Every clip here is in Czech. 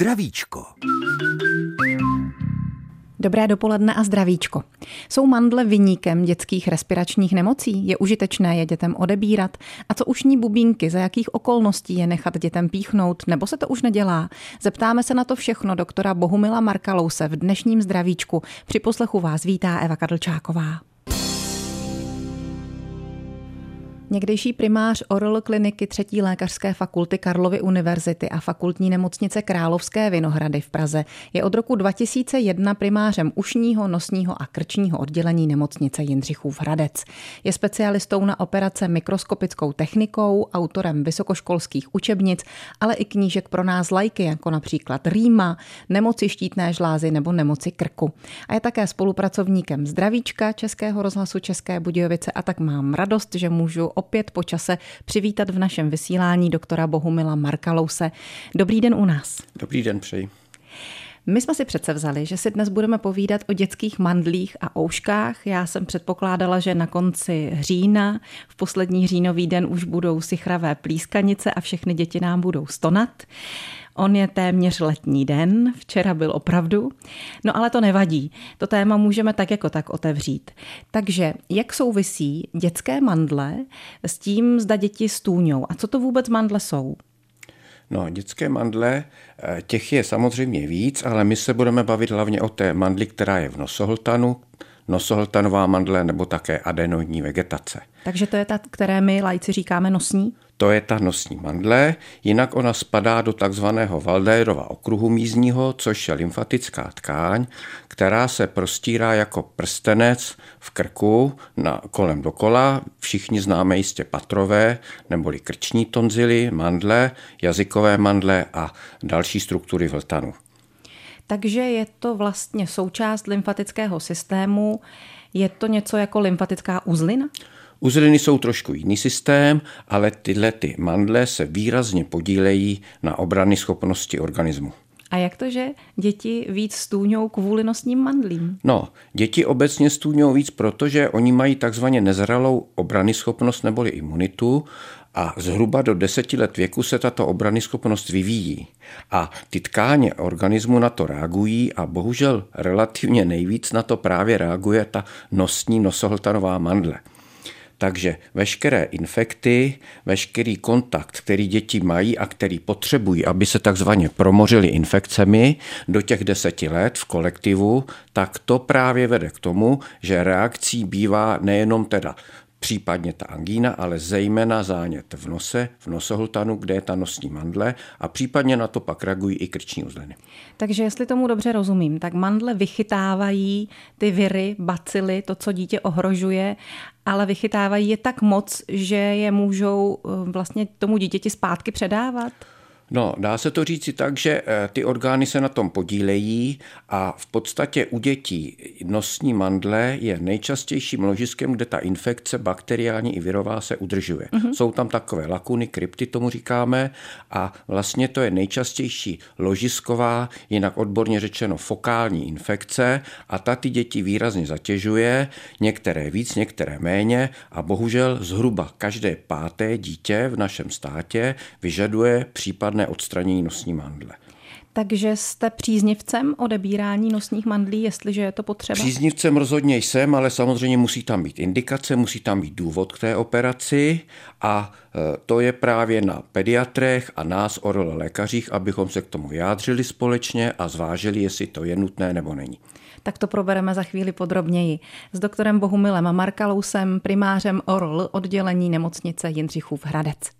Zdravíčko. Dobré dopoledne a zdravíčko. Jsou mandle vyníkem dětských respiračních nemocí? Je užitečné je dětem odebírat? A co ušní bubínky, za jakých okolností je nechat dětem píchnout, nebo se to už nedělá? Zeptáme se na to všechno doktora Bohumila Markalouse v dnešním zdravíčku. Při poslechu vás vítá Eva Kadlčáková. Někdejší primář ORL kliniky třetí lékařské fakulty Karlovy univerzity a fakultní nemocnice Královské Vinohrady v Praze je od roku 2001 primářem ušního, nosního a krčního oddělení nemocnice Jindřichův Hradec. Je specialistou na operace mikroskopickou technikou, autorem vysokoškolských učebnic, ale i knížek pro nás lajky, jako například Rýma, nemoci štítné žlázy nebo nemoci krku. A je také spolupracovníkem Zdravíčka Českého rozhlasu České Budějovice a tak mám radost, že můžu opět po čase přivítat v našem vysílání doktora Bohumila Markalouse. Dobrý den u nás. Dobrý den, přeji. My jsme si přece vzali, že si dnes budeme povídat o dětských mandlích a ouškách. Já jsem předpokládala, že na konci října, v poslední říjnový den už budou sichravé plískanice a všechny děti nám budou stonat. On je téměř letní den, včera byl opravdu, no ale to nevadí. To téma můžeme tak jako tak otevřít. Takže jak souvisí dětské mandle s tím, zda děti stůňou a co to vůbec mandle jsou? No, dětské mandle, eh, těch je samozřejmě víc, ale my se budeme bavit hlavně o té mandli, která je v nosohltanu, nosohltanová mandle nebo také adenoidní vegetace. Takže to je ta, které my lajci říkáme nosní? To je ta nosní mandle, jinak ona spadá do takzvaného Valdérova okruhu mízního, což je lymfatická tkáň, která se prostírá jako prstenec v krku na, kolem dokola. Všichni známe jistě patrové, neboli krční tonzily, mandle, jazykové mandle a další struktury vltanu. Takže je to vlastně součást lymfatického systému. Je to něco jako lymfatická uzlina? Uzliny jsou trošku jiný systém, ale tyhle ty mandle se výrazně podílejí na obrany schopnosti organismu. A jak to, že děti víc stůňou kvůli nosním mandlím? No, děti obecně stůňou víc, protože oni mají takzvaně nezralou obrany schopnost neboli imunitu a zhruba do deseti let věku se tato obrany schopnost vyvíjí. A ty tkáně organismu na to reagují a bohužel relativně nejvíc na to právě reaguje ta nosní nosohltanová mandle. Takže veškeré infekty, veškerý kontakt, který děti mají a který potřebují, aby se takzvaně promořili infekcemi do těch deseti let v kolektivu, tak to právě vede k tomu, že reakcí bývá nejenom teda případně ta angína, ale zejména zánět v nose, v nosohltanu, kde je ta nosní mandle a případně na to pak reagují i krční uzliny. Takže jestli tomu dobře rozumím, tak mandle vychytávají ty viry, bacily, to, co dítě ohrožuje, ale vychytávají je tak moc, že je můžou eh, vlastně tomu dítěti zpátky předávat? No, dá se to říci tak, že eh, ty orgány se na tom podílejí a v podstatě u dětí nosní mandle je nejčastějším ložiskem, kde ta infekce bakteriální i virová se udržuje. Uh-huh. Jsou tam takové lakuny, krypty tomu říkáme a vlastně to je nejčastější ložisková, jinak odborně řečeno fokální infekce a ta ty děti výrazně zatěžuje, některé víc, některé méně a bohužel zhruba každé páté dítě v našem státě vyžaduje případné případné odstranění nosní mandle. Takže jste příznivcem odebírání nosních mandlí, jestliže je to potřeba? Příznivcem rozhodně jsem, ale samozřejmě musí tam být indikace, musí tam být důvod k té operaci a e, to je právě na pediatrech a nás, orol lékařích, abychom se k tomu vyjádřili společně a zvážili, jestli to je nutné nebo není. Tak to probereme za chvíli podrobněji. S doktorem Bohumilem Markalousem, primářem ORL oddělení nemocnice Jindřichův Hradec.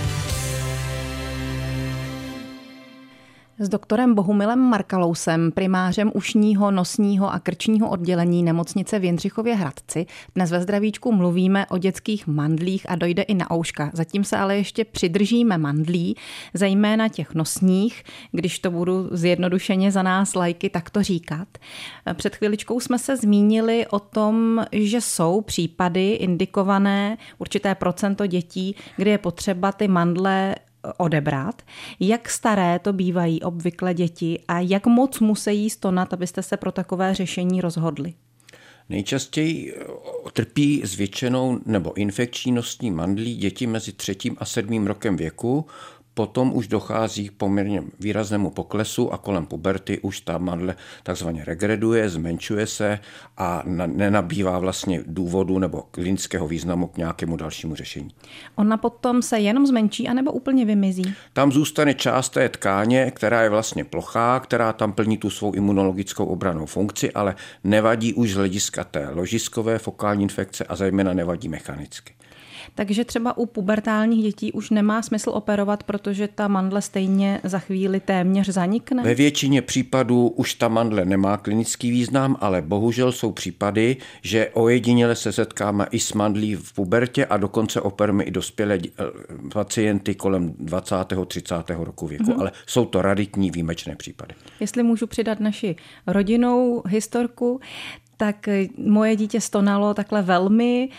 S doktorem Bohumilem Markalousem, primářem ušního, nosního a krčního oddělení nemocnice v Jindřichově Hradci, dnes ve zdravíčku mluvíme o dětských mandlích a dojde i na ouška. Zatím se ale ještě přidržíme mandlí, zejména těch nosních, když to budu zjednodušeně za nás lajky takto říkat. Před chviličkou jsme se zmínili o tom, že jsou případy indikované určité procento dětí, kde je potřeba ty mandle odebrat. Jak staré to bývají obvykle děti a jak moc musí stonat, abyste se pro takové řešení rozhodli? Nejčastěji eh, trpí zvětšenou nebo infekční nosní mandlí děti mezi třetím a sedmým rokem věku, Potom už dochází k poměrně výraznému poklesu a kolem puberty už ta mandle takzvaně regreduje, zmenšuje se a nenabývá vlastně důvodu nebo klinického významu k nějakému dalšímu řešení. Ona potom se jenom zmenší anebo úplně vymizí? Tam zůstane část té tkáně, která je vlastně plochá, která tam plní tu svou imunologickou obranou funkci, ale nevadí už z hlediska té ložiskové fokální infekce a zejména nevadí mechanicky. Takže třeba u pubertálních dětí už nemá smysl operovat, protože ta mandle stejně za chvíli téměř zanikne? Ve většině případů už ta mandle nemá klinický význam, ale bohužel jsou případy, že ojediněle se setkáme i s mandlí v pubertě a dokonce operujeme i dospělé eh, pacienty kolem 20. 30. roku věku, mm-hmm. ale jsou to raditní výjimečné případy. Jestli můžu přidat naši rodinnou historku, tak moje dítě stonalo takhle velmi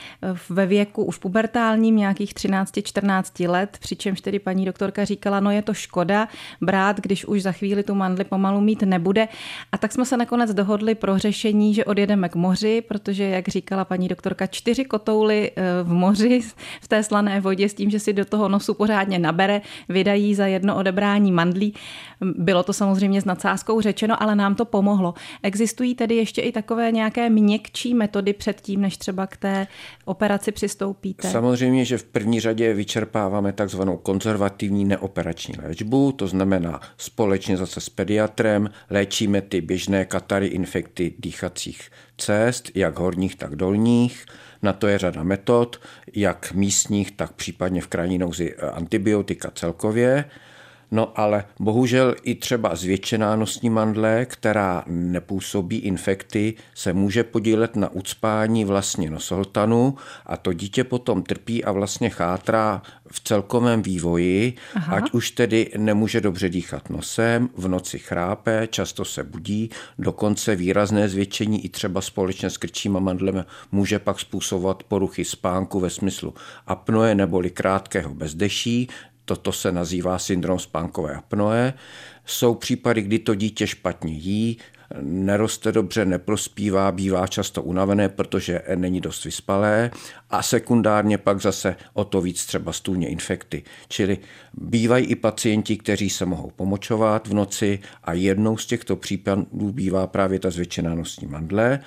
ve věku už pubertálním, nějakých 13-14 let, přičemž tedy paní doktorka říkala, no je to škoda brát, když už za chvíli tu mandli pomalu mít nebude. A tak jsme se nakonec dohodli pro řešení, že odjedeme k moři, protože, jak říkala paní doktorka, čtyři kotouly eh, v moři v té slané vodě s tím, že si do toho nosu pořádně nabere, vydají za jedno odebrání mandlí. Bylo to samozřejmě s nadsázkou řečeno, ale nám to pomohlo. Existují tedy ještě i takové nějaké nějaké měkčí metody předtím, než třeba k té operaci přistoupíte? Samozřejmě, že v první řadě vyčerpáváme takzvanou konzervativní neoperační léčbu, to znamená společně zase s pediatrem léčíme ty běžné katary infekty dýchacích cest, jak horních, tak dolních. Na to je řada metod, jak místních, tak případně v krajní nouzi antibiotika celkově. No ale bohužel i třeba zvětšená nosní mandle, která nepůsobí infekty, se může podílet na ucpání vlastně nosohltanu a to dítě potom trpí a vlastně chátrá v celkovém vývoji, Aha. ať už tedy nemůže dobře dýchat nosem, v noci chrápe, často se budí, dokonce výrazné zvětšení i třeba společně s krčíma mandlem může pak způsobovat poruchy spánku ve smyslu apnoe neboli krátkého bezdeší, Toto se nazývá syndrom spánkové apnoe. Jsou případy, kdy to dítě špatně jí, neroste dobře, neprospívá, bývá často unavené, protože není dost vyspalé a sekundárně pak zase o to víc třeba stůlně infekty. Čili bývají i pacienti, kteří se mohou pomočovat v noci a jednou z těchto případů bývá právě ta zvětšená nosní mandle.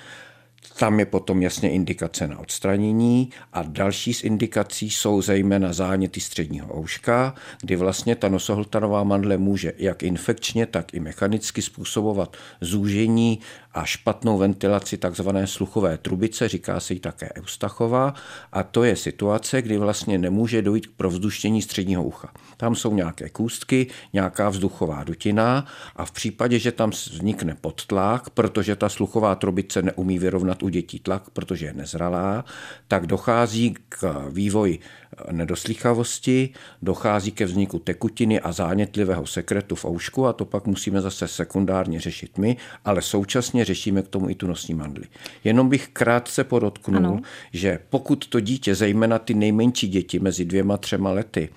Tam je potom jasně indikace na odstranění a další z indikací jsou zejména záněty středního ouška, kdy vlastně ta nosohltanová mandle může jak infekčně, tak i mechanicky způsobovat zúžení a špatnou ventilaci takzvané sluchové trubice, říká se jí také Eustachova, a to je situace, kdy vlastně nemůže dojít k provzduštění středního ucha. Tam jsou nějaké kůstky, nějaká vzduchová dutina a v případě, že tam vznikne podtlak, protože ta sluchová trubice neumí vyrovnat u dětí tlak, protože je nezralá, tak dochází k vývoji nedoslýchavosti, dochází ke vzniku tekutiny a zánětlivého sekretu v oušku a to pak musíme zase sekundárně řešit my, ale současně řešíme k tomu i tu nosní mandly. Jenom bych krátce podotknul, ano. že pokud to dítě, zejména ty nejmenší děti mezi dvěma, třema lety,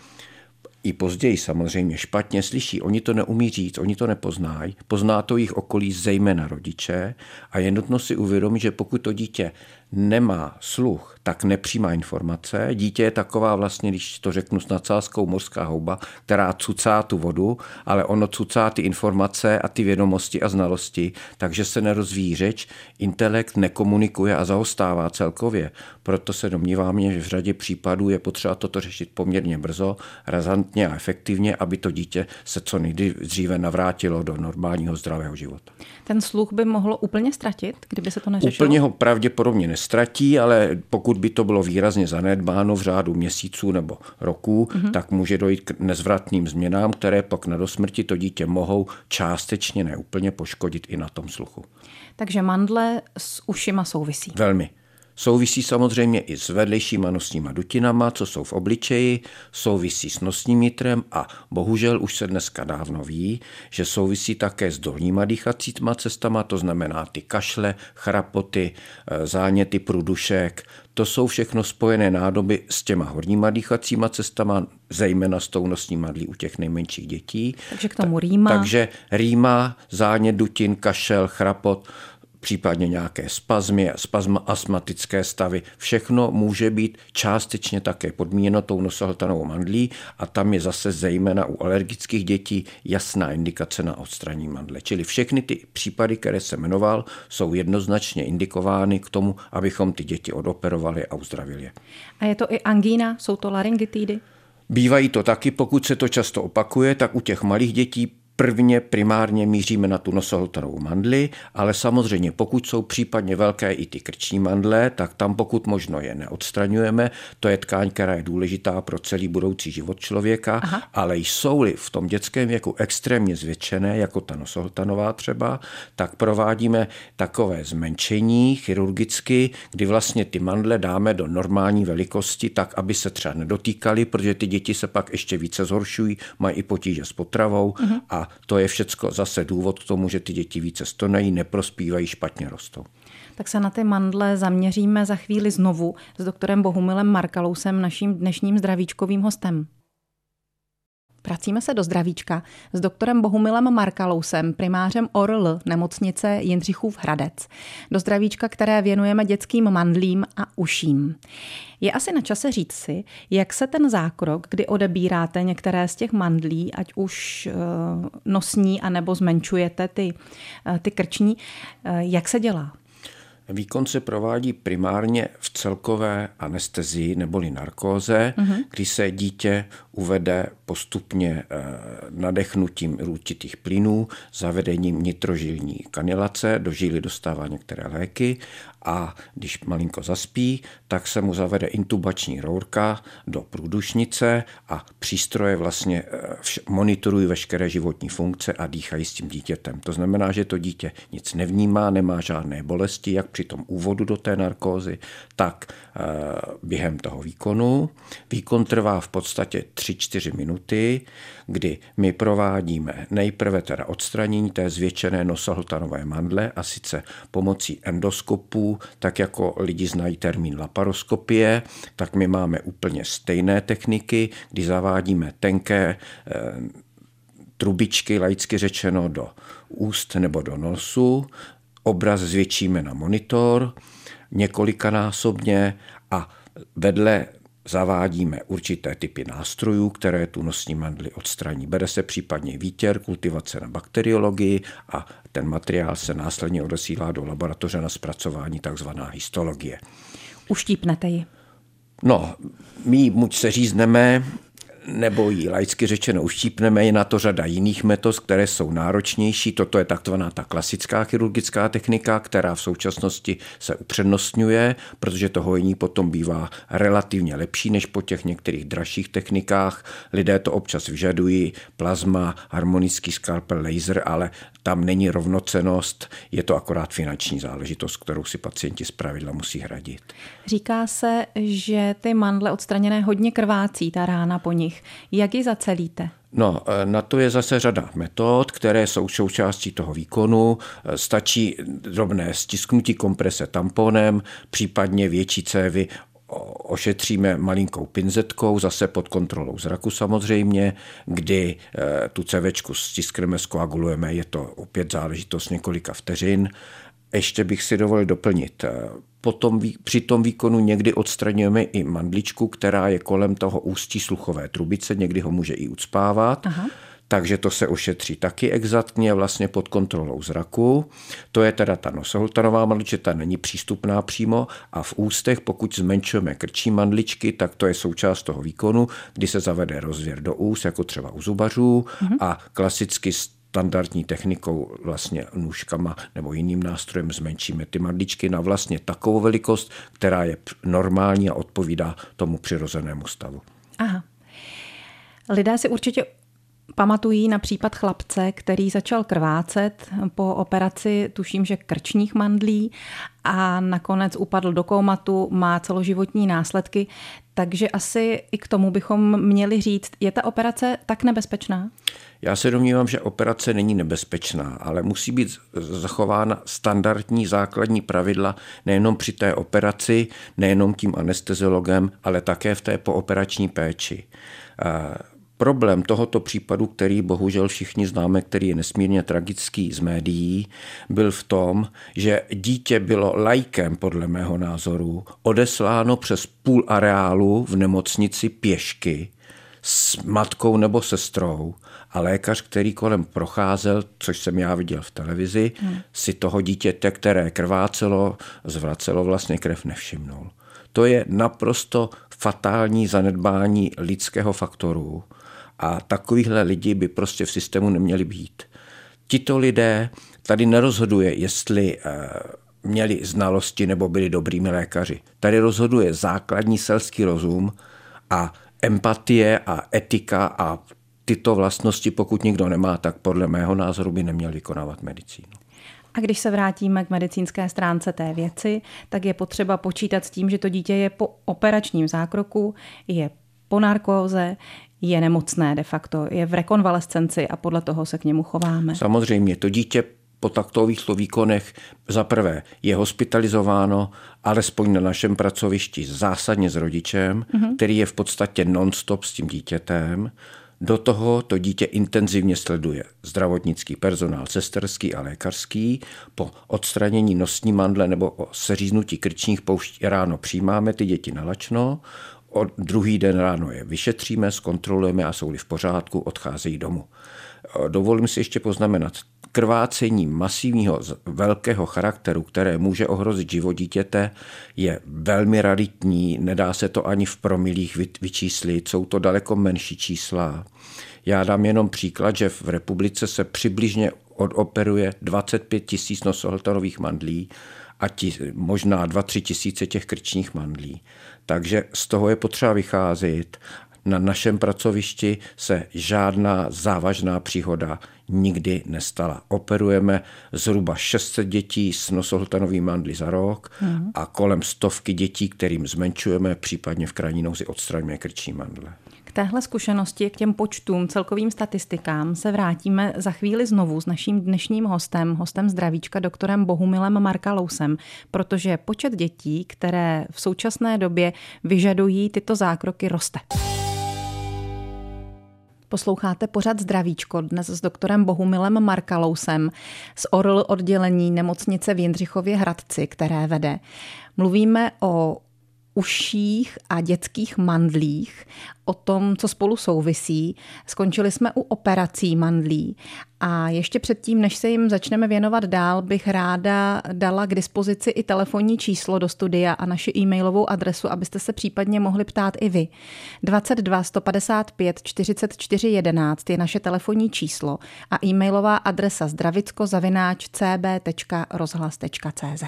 i později samozřejmě špatně slyší. Oni to neumí říct, oni to nepoznají. Pozná to jich okolí, zejména rodiče. A je nutno si uvědomit, že pokud to dítě nemá sluch, tak nepřijímá informace. Dítě je taková vlastně, když to řeknu s nadsázkou, mořská houba, která cucá tu vodu, ale ono cucá ty informace a ty vědomosti a znalosti, takže se nerozvíjí řeč, intelekt nekomunikuje a zaostává celkově. Proto se domnívám, že v řadě případů je potřeba toto řešit poměrně brzo, razantně a efektivně, aby to dítě se co nejdříve navrátilo do normálního zdravého života. Ten sluch by mohlo úplně ztratit, kdyby se to neřešilo? Úplně ho pravděpodobně nestratí, ale pokud by to bylo výrazně zanedbáno v řádu měsíců nebo roků, mm-hmm. tak může dojít k nezvratným změnám, které pak na dosmrti to dítě mohou částečně neúplně poškodit i na tom sluchu. Takže mandle s ušima souvisí. Velmi. Souvisí samozřejmě i s vedlejšíma nosníma dutinama, co jsou v obličeji, souvisí s nosním jitrem a bohužel už se dneska dávno ví, že souvisí také s dolníma dýchacíma cestama, to znamená ty kašle, chrapoty, e, záněty průdušek, to jsou všechno spojené nádoby s těma horníma dýchacíma cestama, zejména s tou nosní madlí u těch nejmenších dětí. Takže k tomu rýma. Takže rýma, zánět dutin, kašel, chrapot, případně nějaké spazmy, spazma, astmatické stavy. Všechno může být částečně také podmíněno tou nosohltanovou mandlí a tam je zase zejména u alergických dětí jasná indikace na odstranění mandle. Čili všechny ty případy, které se jmenoval, jsou jednoznačně indikovány k tomu, abychom ty děti odoperovali a uzdravili je. A je to i angína? Jsou to laryngitidy? Bývají to taky, pokud se to často opakuje, tak u těch malých dětí Prvně primárně míříme na tu nosohltanovou mandli, ale samozřejmě pokud jsou případně velké i ty krční mandle, tak tam pokud možno je neodstraňujeme. To je tkáň, která je důležitá pro celý budoucí život člověka, Aha. ale jsou-li v tom dětském věku extrémně zvětšené, jako ta nosohltanová třeba, tak provádíme takové zmenšení chirurgicky, kdy vlastně ty mandle dáme do normální velikosti, tak aby se třeba nedotýkaly, protože ty děti se pak ještě více zhoršují, mají i potíže s potravou uh-huh. a to je všecko zase důvod k tomu, že ty děti více stonají, neprospívají, špatně rostou. Tak se na ty mandle zaměříme za chvíli znovu s doktorem Bohumilem Markalousem, naším dnešním zdravíčkovým hostem. Vracíme se do zdravíčka s doktorem Bohumilem Markalousem, primářem ORL nemocnice Jindřichův Hradec. Do zdravíčka, které věnujeme dětským mandlím a uším. Je asi na čase říct si, jak se ten zákrok, kdy odebíráte některé z těch mandlí, ať už uh, nosní, anebo zmenšujete ty, uh, ty krční, uh, jak se dělá? Výkon se provádí primárně v celkové anestezii neboli narkóze, uh-huh. kdy se dítě uvede postupně eh, nadechnutím určitých plynů, zavedením nitrožilní kanilace, do žíly dostává některé léky a když malinko zaspí, tak se mu zavede intubační rourka do průdušnice a přístroje vlastně eh, monitorují veškeré životní funkce a dýchají s tím dítětem. To znamená, že to dítě nic nevnímá, nemá žádné bolesti, jak při tom úvodu do té narkózy, tak eh, během toho výkonu. Výkon trvá v podstatě 3-4 minuty, kdy my provádíme nejprve teda odstranění té zvětšené nosohltanové mandle a sice pomocí endoskopů, tak jako lidi znají termín laparoskopie, tak my máme úplně stejné techniky, kdy zavádíme tenké eh, trubičky, laicky řečeno, do úst nebo do nosu, obraz zvětšíme na monitor několikanásobně a vedle zavádíme určité typy nástrojů, které tu nosní mandly odstraní. Bere se případně výtěr, kultivace na bakteriologii a ten materiál se následně odesílá do laboratoře na zpracování, takzvaná histologie. Uštípnete ji? No, my muď se řízneme, nebo ji laicky řečeno uštípneme, je na to řada jiných metod, které jsou náročnější. Toto je takzvaná ta klasická chirurgická technika, která v současnosti se upřednostňuje, protože to hojení potom bývá relativně lepší než po těch některých dražších technikách. Lidé to občas vyžadují, plazma, harmonický skalpel, laser, ale tam není rovnocenost, je to akorát finanční záležitost, kterou si pacienti pravidla musí hradit. Říká se, že ty mandle odstraněné hodně krvácí, ta rána po nich. Jak ji zacelíte? No, e, na to je zase řada metod, které jsou součástí toho výkonu. E, stačí drobné stisknutí komprese tamponem, případně větší cévy ošetříme malinkou pinzetkou, zase pod kontrolou zraku samozřejmě, kdy e, tu cevečku stiskneme, skoagulujeme, je to opět záležitost několika vteřin. Ještě bych si dovolil doplnit Potom při tom výkonu někdy odstraňujeme i mandličku, která je kolem toho ústí sluchové trubice, někdy ho může i ucpávat. Aha. Takže to se ošetří taky exaktně vlastně pod kontrolou zraku. To je teda ta nosohltanová mandlička, ta není přístupná přímo a v ústech, pokud zmenšujeme krčí mandličky, tak to je součást toho výkonu, kdy se zavede rozvěr do úst, jako třeba u zubařů uh-huh. a klasicky standardní technikou, vlastně nůžkama nebo jiným nástrojem zmenšíme ty mandličky na vlastně takovou velikost, která je normální a odpovídá tomu přirozenému stavu. Aha. Lidé si určitě pamatují na případ chlapce, který začal krvácet po operaci, tuším, že krčních mandlí a nakonec upadl do koumatu, má celoživotní následky, takže asi i k tomu bychom měli říct, je ta operace tak nebezpečná? Já se domnívám, že operace není nebezpečná, ale musí být zachována standardní základní pravidla nejenom při té operaci, nejenom tím anesteziologem, ale také v té pooperační péči. Problém tohoto případu, který bohužel všichni známe, který je nesmírně tragický z médií, byl v tom, že dítě bylo lajkem, podle mého názoru, odesláno přes půl areálu v nemocnici pěšky s matkou nebo sestrou a lékař, který kolem procházel, což jsem já viděl v televizi, hmm. si toho dítěte, které krvácelo, zvracelo vlastně krev, nevšimnul. To je naprosto fatální zanedbání lidského faktoru a takovýhle lidi by prostě v systému neměli být. Tito lidé tady nerozhoduje, jestli eh, měli znalosti nebo byli dobrými lékaři. Tady rozhoduje základní selský rozum a empatie a etika a tyto vlastnosti, pokud nikdo nemá, tak podle mého názoru by neměl vykonávat medicínu. A když se vrátíme k medicínské stránce té věci, tak je potřeba počítat s tím, že to dítě je po operačním zákroku, je po narkóze, je nemocné de facto, je v rekonvalescenci a podle toho se k němu chováme. Samozřejmě, to dítě po taktových výkonech za prvé je hospitalizováno alespoň na našem pracovišti zásadně s rodičem, mm-hmm. který je v podstatě non-stop s tím dítětem. Do toho to dítě intenzivně sleduje zdravotnický personál, sesterský a lékařský. Po odstranění nosní mandle nebo o seříznutí krčních pouští ráno přijímáme ty děti na lačno, o druhý den ráno je vyšetříme, zkontrolujeme a jsou-li v pořádku, odcházejí domů. Dovolím si ještě poznamenat, krvácení masivního velkého charakteru, které může ohrozit život dítěte, je velmi raritní, nedá se to ani v promilích vyčíslit, jsou to daleko menší čísla. Já dám jenom příklad, že v republice se přibližně odoperuje 25 tisíc nosohltanových mandlí a ti, možná 2-3 tisíce těch krčních mandlí. Takže z toho je potřeba vycházet na našem pracovišti se žádná závažná příhoda nikdy nestala. Operujeme zhruba 600 dětí s nosohltanovým mandly za rok mm. a kolem stovky dětí, kterým zmenšujeme, případně v krajní nouzi odstraňujeme krční mandle. K téhle zkušenosti, k těm počtům, celkovým statistikám se vrátíme za chvíli znovu s naším dnešním hostem, hostem zdravíčka, doktorem Bohumilem Markalousem, protože počet dětí, které v současné době vyžadují tyto zákroky, roste. Posloucháte pořad Zdravíčko dnes s doktorem Bohumilem Markalousem z ORL oddělení nemocnice v Jindřichově Hradci, které vede. Mluvíme o uších a dětských mandlích, o tom, co spolu souvisí. Skončili jsme u operací mandlí a ještě předtím, než se jim začneme věnovat dál, bych ráda dala k dispozici i telefonní číslo do studia a naši e-mailovou adresu, abyste se případně mohli ptát i vy. 22 155 44 11 je naše telefonní číslo a e-mailová adresa zdravicko-cb.rozhlas.cz.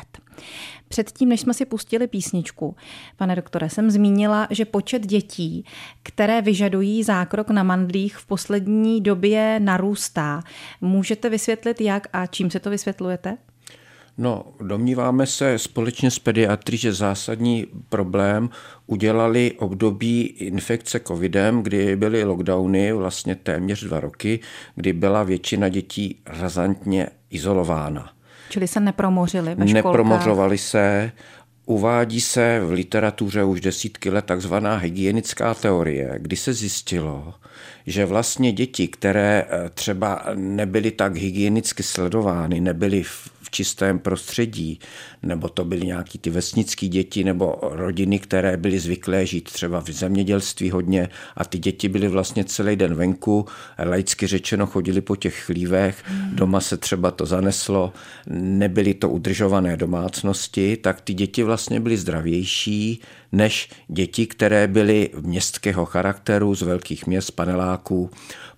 Předtím, než jsme si pustili písničku, pane doktore, jsem zmínila, že počet dětí, které vyžadují zákrok na mandlích v poslední době narůstá. Můžete vysvětlit, jak a čím se to vysvětlujete? No, domníváme se společně s pediatry, že zásadní problém udělali období infekce covidem, kdy byly lockdowny vlastně téměř dva roky, kdy byla většina dětí razantně izolována. Čili se nepromořili ve školkách? Nepromořovali se, Uvádí se v literatuře už desítky let takzvaná hygienická teorie, kdy se zjistilo, že vlastně děti, které eh, třeba nebyly tak hygienicky sledovány, nebyly v čistém prostředí, nebo to byly nějaký ty vesnické děti nebo rodiny, které byly zvyklé žít třeba v zemědělství hodně a ty děti byly vlastně celý den venku, laicky řečeno chodili po těch chlívech, hmm. doma se třeba to zaneslo, nebyly to udržované domácnosti, tak ty děti vlastně byly zdravější než děti, které byly městského charakteru z velkých měst, paneláků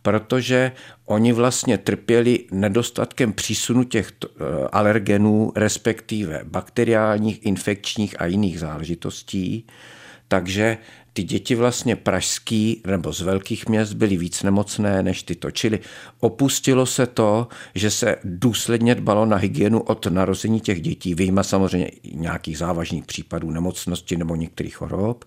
protože oni vlastně trpěli nedostatkem přísunu těch eh, alergenů, respektive bakteriálních, infekčních a jiných záležitostí. Takže ty děti vlastně pražský nebo z velkých měst byly víc nemocné než tyto. Čili opustilo se to, že se důsledně dbalo na hygienu od narození těch dětí, vyjma samozřejmě nějakých závažných případů nemocnosti nebo některých chorob.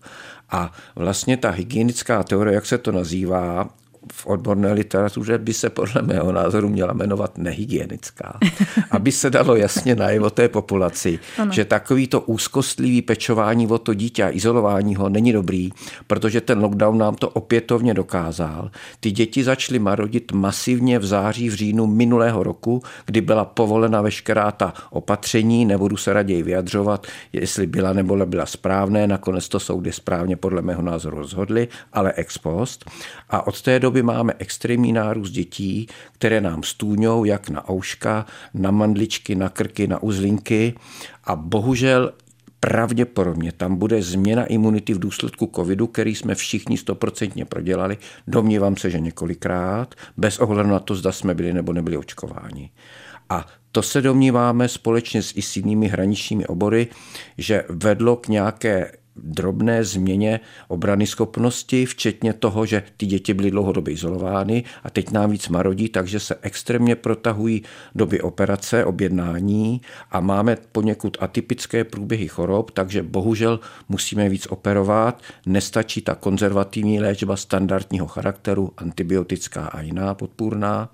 A vlastně ta hygienická teorie, jak se to nazývá, v odborné literatuře by se podle mého názoru měla jmenovat nehygienická. Aby se dalo jasně najevo té populaci, ano. že takovýto úzkostlivý pečování o to dítě a izolování ho není dobrý, protože ten lockdown nám to opětovně dokázal. Ty děti začaly marodit masivně v září, v říjnu minulého roku, kdy byla povolena veškerá ta opatření, nebudu se raději vyjadřovat, jestli byla nebo nebyla správné, nakonec to soudy správně podle mého názoru rozhodly, ale ex post. A od té doby máme extrémní nárůst dětí, které nám stůňou jak na ouška, na mandličky, na krky, na uzlinky a bohužel pravděpodobně tam bude změna imunity v důsledku covidu, který jsme všichni stoprocentně prodělali. Domnívám se, že několikrát, bez ohledu na to, zda jsme byli nebo nebyli očkováni. A to se domníváme společně s i s jinými hraničními obory, že vedlo k nějaké drobné změně obrany schopnosti, včetně toho, že ty děti byly dlouhodobě izolovány a teď nám víc marodí, takže se extrémně protahují doby operace, objednání a máme poněkud atypické průběhy chorob, takže bohužel musíme víc operovat. Nestačí ta konzervativní léčba standardního charakteru, antibiotická a jiná podpůrná.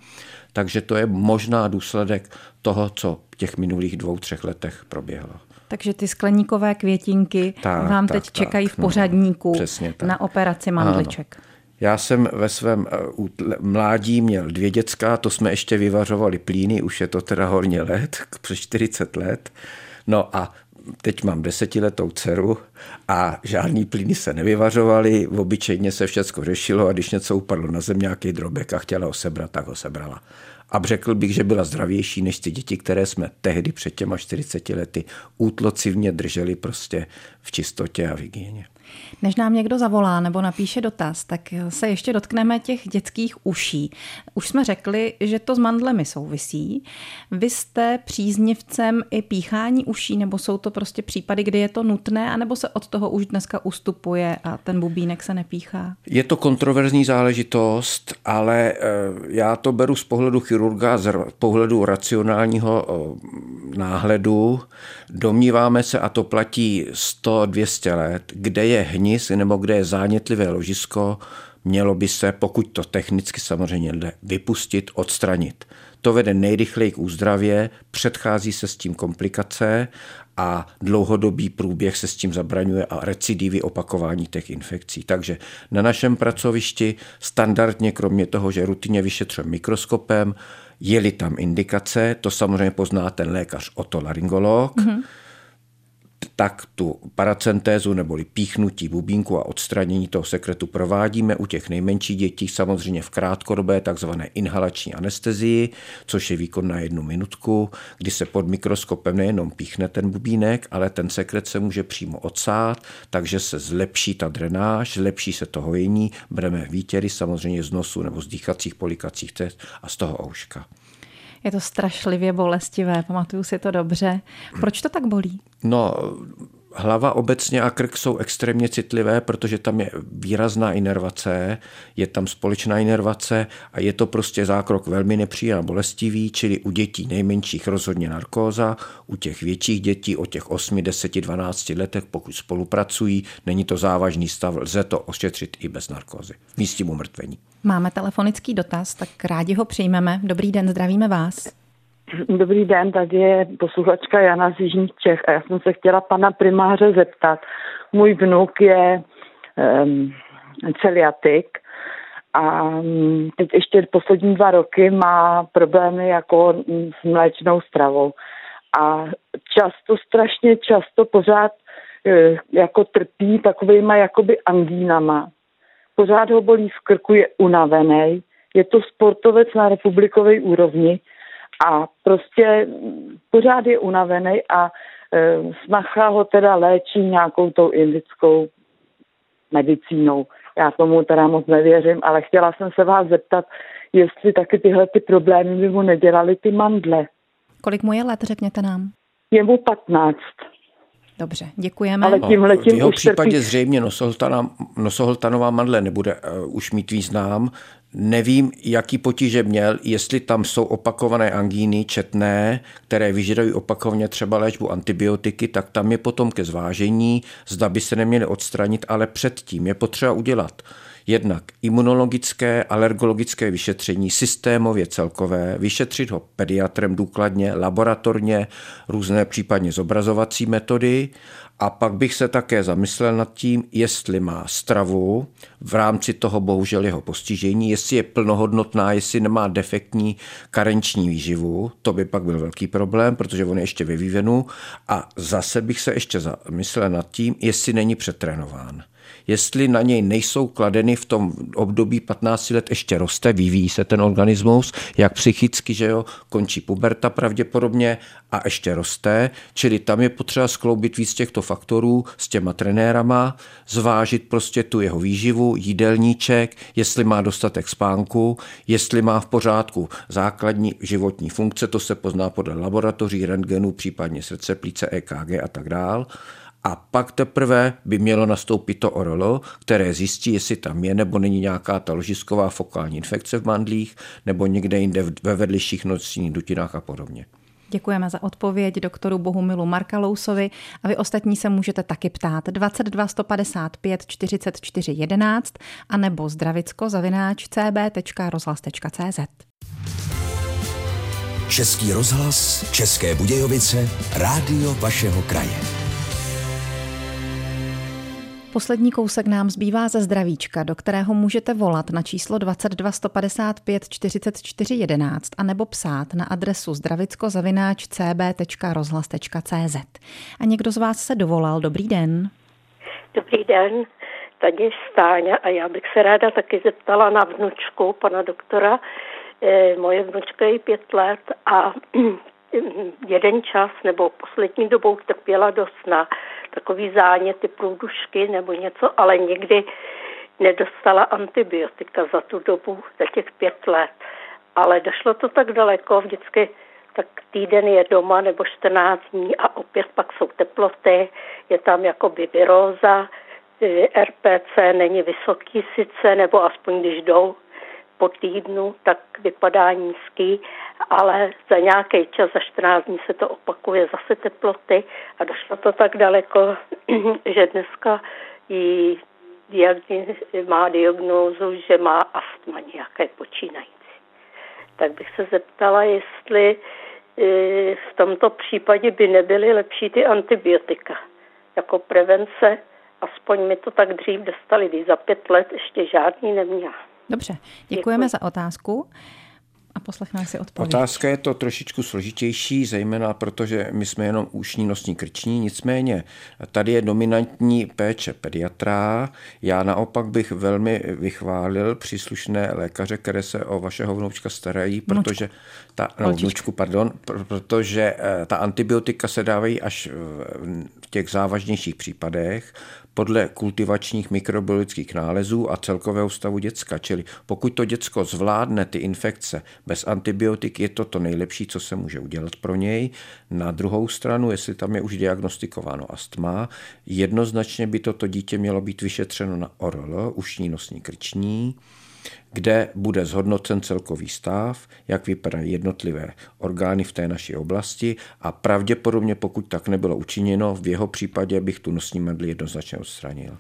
Takže to je možná důsledek toho, co v těch minulých dvou, třech letech proběhlo. Takže ty skleníkové květinky tak, vám tak, teď tak, čekají v no, pořadníku no, na operaci mandliček. Ano. Já jsem ve svém eh, mládí měl dvě dětská, to jsme ještě vyvařovali plíny, už je to teda horně let, přes 40 let. No a teď mám desetiletou dceru a žádný plíny se nevyvařovaly, obyčejně se všechno řešilo a když něco upadlo na zem, nějaký drobek a chtěla ho sebrat, tak ho sebrala a řekl bych, že byla zdravější než ty děti, které jsme tehdy před těma 40 lety útlocivně drželi prostě v čistotě a v hygieně. Než nám někdo zavolá nebo napíše dotaz, tak se ještě dotkneme těch dětských uší. Už jsme řekli, že to s mandlemi souvisí. Vy jste příznivcem i píchání uší, nebo jsou to prostě případy, kdy je to nutné, anebo se od toho už dneska ustupuje a ten bubínek se nepíchá? Je to kontroverzní záležitost, ale eh, já to beru z pohledu chirurga, z pohledu racionálního náhledu. Domníváme se, a to platí 100-200 let, kde je hnis nebo kde je zánětlivé ložisko, mělo by se, pokud to technicky samozřejmě jde, vypustit, odstranit. To vede nejrychleji k úzdravě, předchází se s tím komplikace a dlouhodobý průběh se s tím zabraňuje a recidivy opakování těch infekcí. Takže na našem pracovišti standardně, kromě toho, že rutině vyšetřujeme mikroskopem, je-li tam indikace, to samozřejmě pozná ten lékař otolaryngolog, mm-hmm tak tu paracentézu neboli píchnutí bubínku a odstranění toho sekretu provádíme u těch nejmenších dětí samozřejmě v krátkodobé takzvané inhalační anestezii, což je výkon na jednu minutku, kdy se pod mikroskopem nejenom píchne ten bubínek, ale ten sekret se může přímo odsát, takže se zlepší ta drenáž, zlepší se to hojení, bereme výtěry samozřejmě z nosu nebo z dýchacích polikacích cest a z toho ouška. Je to strašlivě bolestivé, pamatuju si to dobře. Proč to tak bolí? No, hlava obecně a krk jsou extrémně citlivé, protože tam je výrazná inervace, je tam společná inervace a je to prostě zákrok velmi nepříjemný bolestivý, čili u dětí nejmenších rozhodně narkóza, u těch větších dětí o těch 8, 10, 12 letech, pokud spolupracují, není to závažný stav, lze to ošetřit i bez narkózy, místním umrtvení. Máme telefonický dotaz, tak rádi ho přijmeme. Dobrý den, zdravíme vás. Dobrý den, tady je posluchačka Jana z Jižních Čech a já jsem se chtěla pana primáře zeptat. Můj vnuk je um, celiatik a mm, teď ještě poslední dva roky má problémy jako s mléčnou stravou. A často, strašně často pořád e, jako trpí takovýma jakoby angínama. Pořád ho bolí v krku, je unavený. Je to sportovec na republikové úrovni a prostě pořád je unavený a e, snacha ho teda léčí nějakou tou indickou medicínou. Já tomu teda moc nevěřím, ale chtěla jsem se vás zeptat, jestli taky tyhle ty problémy by mu nedělaly ty mandle. Kolik mu je let, řekněte nám? Je mu 15. Dobře, děkujeme. Ale tímhle tím v jeho případě trpí... zřejmě nosohltanová mandle nebude uh, už mít význam. Nevím, jaký potíže měl, jestli tam jsou opakované angíny četné, které vyžadují opakovaně třeba léčbu antibiotiky, tak tam je potom ke zvážení, zda by se neměly odstranit, ale předtím je potřeba udělat jednak imunologické, alergologické vyšetření, systémově celkové, vyšetřit ho pediatrem důkladně, laboratorně, různé případně zobrazovací metody a pak bych se také zamyslel nad tím, jestli má stravu v rámci toho bohužel jeho postižení, jestli je plnohodnotná, jestli nemá defektní karenční výživu, to by pak byl velký problém, protože on je ještě ve a zase bych se ještě zamyslel nad tím, jestli není přetrénován jestli na něj nejsou kladeny v tom období 15 let ještě roste, vyvíjí se ten organismus, jak psychicky, že jo, končí puberta pravděpodobně a ještě roste, čili tam je potřeba skloubit víc těchto faktorů s těma trenérama, zvážit prostě tu jeho výživu, jídelníček, jestli má dostatek spánku, jestli má v pořádku základní životní funkce, to se pozná podle laboratoří, rentgenů, případně srdce, plíce, EKG a tak dále a pak teprve by mělo nastoupit to orolo, které zjistí, jestli tam je nebo není nějaká ta ložisková fokální infekce v mandlích nebo někde jinde ve vedlejších nočních dutinách a podobně. Děkujeme za odpověď doktoru Bohumilu Markalousovi a vy ostatní se můžete taky ptát 22 155 44 11 a nebo zdravicko zavináč cb.rozhlas.cz Český rozhlas, České Budějovice, rádio vašeho kraje. Poslední kousek nám zbývá ze zdravíčka, do kterého můžete volat na číslo 22 155 44 11 a nebo psát na adresu zdravicko-cb.rozhlas.cz. A někdo z vás se dovolal. Dobrý den. Dobrý den, tady Stáňa a já bych se ráda taky zeptala na vnučku pana doktora. Eh, moje vnučka je pět let a jeden čas nebo poslední dobou trpěla do sna takový záněty průdušky nebo něco, ale někdy nedostala antibiotika za tu dobu, za těch pět let. Ale došlo to tak daleko, vždycky tak týden je doma nebo 14 dní a opět pak jsou teploty, je tam jakoby viróza, RPC není vysoký sice, nebo aspoň když jdou po týdnu, tak vypadá nízký, ale za nějaký čas, za 14 dní se to opakuje zase teploty a došlo to tak daleko, že dneska jí má diagnózu, že má astma nějaké počínající. Tak bych se zeptala, jestli e, v tomto případě by nebyly lepší ty antibiotika jako prevence. Aspoň mi to tak dřív dostali, když za pět let ještě žádný neměla. Dobře, děkujeme Děkuji. za otázku a poslechneme si odpověď. Otázka je to trošičku složitější, zejména protože my jsme jenom ušní nosní krční, nicméně tady je dominantní péče pediatra. Já naopak bych velmi vychválil příslušné lékaře, které se o vašeho vnoučka starají, protože ta, no, vnučku, pardon, protože eh, ta antibiotika se dávají až v těch závažnějších případech podle kultivačních mikrobiologických nálezů a celkového stavu děcka. Čili pokud to děcko zvládne ty infekce bez antibiotik, je to to nejlepší, co se může udělat pro něj. Na druhou stranu, jestli tam je už diagnostikováno astma, jednoznačně by toto dítě mělo být vyšetřeno na ORL, ušní nosní krční, kde bude zhodnocen celkový stav, jak vypadají jednotlivé orgány v té naší oblasti a pravděpodobně, pokud tak nebylo učiněno, v jeho případě bych tu nosní medli jednoznačně odstranil.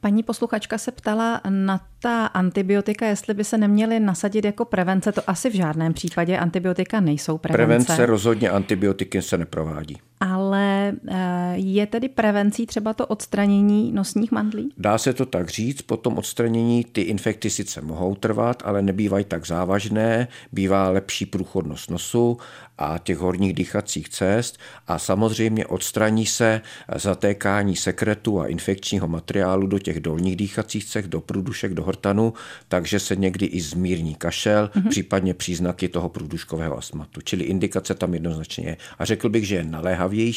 Paní posluchačka se ptala na ta antibiotika, jestli by se neměly nasadit jako prevence. To asi v žádném případě antibiotika nejsou prevence. Prevence rozhodně antibiotiky se neprovádí. Ale eh, je tedy prevencí třeba to odstranění nosních mandlí? Dá se to tak říct, po tom odstranění ty infekty sice mohou trvat, ale nebývají tak závažné, bývá lepší průchodnost nosu a těch horních dýchacích cest a samozřejmě odstraní se zatékání sekretu a infekčního materiálu do těch dolních dýchacích cest, do průdušek, do hortanu, takže se někdy i zmírní kašel, mm-hmm. případně příznaky toho průduškového astmatu. Čili indikace tam jednoznačně je. A řekl bych, že je naléhavější,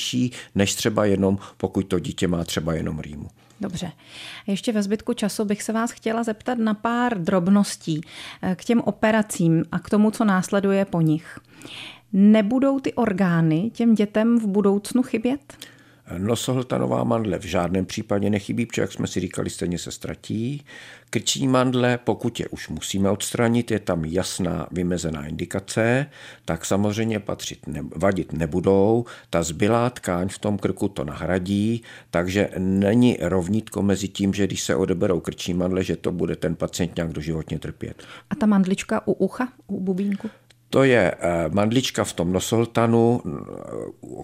než třeba jenom, pokud to dítě má třeba jenom rýmu. Dobře. Ještě ve zbytku času bych se vás chtěla zeptat na pár drobností eh, k těm operacím a k tomu, co následuje po nich. Nebudou ty orgány těm dětem v budoucnu chybět? Nosohltanová mandle v žádném případě nechybí, protože jak jsme si říkali, stejně se ztratí. Krční mandle, pokud je už musíme odstranit, je tam jasná vymezená indikace, tak samozřejmě patřit ne, vadit nebudou. Ta zbylá tkáň v tom krku to nahradí, takže není rovnítko mezi tím, že když se odeberou krční mandle, že to bude ten pacient nějak doživotně trpět. A ta mandlička u ucha, u bubínku? To je eh, mandlička v tom nosohltanu,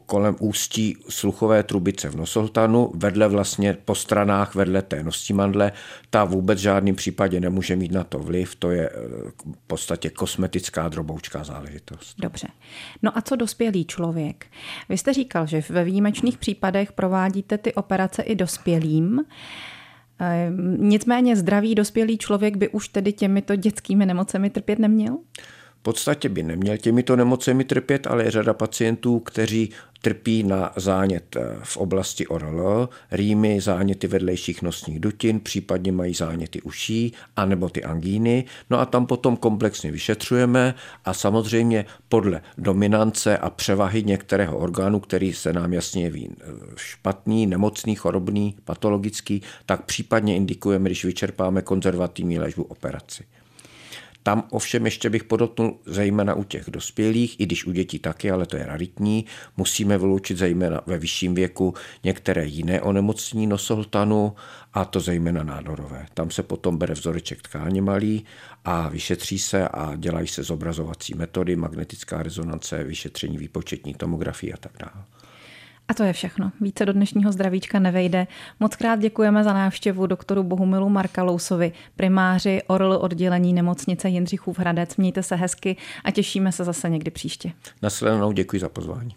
kolem ústí sluchové trubice v nosohltanu, vedle vlastně po stranách, vedle té nosí mandle. Ta vůbec v žádném případě nemůže mít na to vliv, to je eh, v podstatě kosmetická droboučká záležitost. Dobře. No a co dospělý člověk? Vy jste říkal, že ve výjimečných případech provádíte ty operace i dospělým. Ehm, nicméně zdravý dospělý člověk by už tedy těmito dětskými nemocemi trpět neměl? Podstatě by neměl těmito nemocemi trpět, ale je řada pacientů, kteří trpí na zánět eh, v oblasti ORL, rýmy, záněty vedlejších nosních dutin, případně mají záněty uší, anebo ty angíny. No a tam potom komplexně vyšetřujeme a samozřejmě podle dominance a převahy některého orgánu, který se nám jasně jeví eh, špatný, nemocný, chorobný, patologický, tak případně indikujeme, když vyčerpáme konzervativní léčbu operaci. Tam ovšem ještě bych podotknul zejména u těch dospělých, i když u dětí taky, ale to je raritní, musíme vyloučit zejména ve vyšším věku některé jiné onemocnění nosohltanu a to zejména nádorové. Tam se potom bere vzoreček tkáně malý a vyšetří se a dělají se zobrazovací metody, magnetická rezonance, vyšetření výpočetní tomografie a tak dále. A to je všechno. Více do dnešního zdravíčka nevejde. Moc krát děkujeme za návštěvu doktoru Bohumilu Markalousovi, primáři ORL oddělení nemocnice Jindřichův Hradec. Mějte se hezky a těšíme se zase někdy příště. Nasledanou děkuji za pozvání.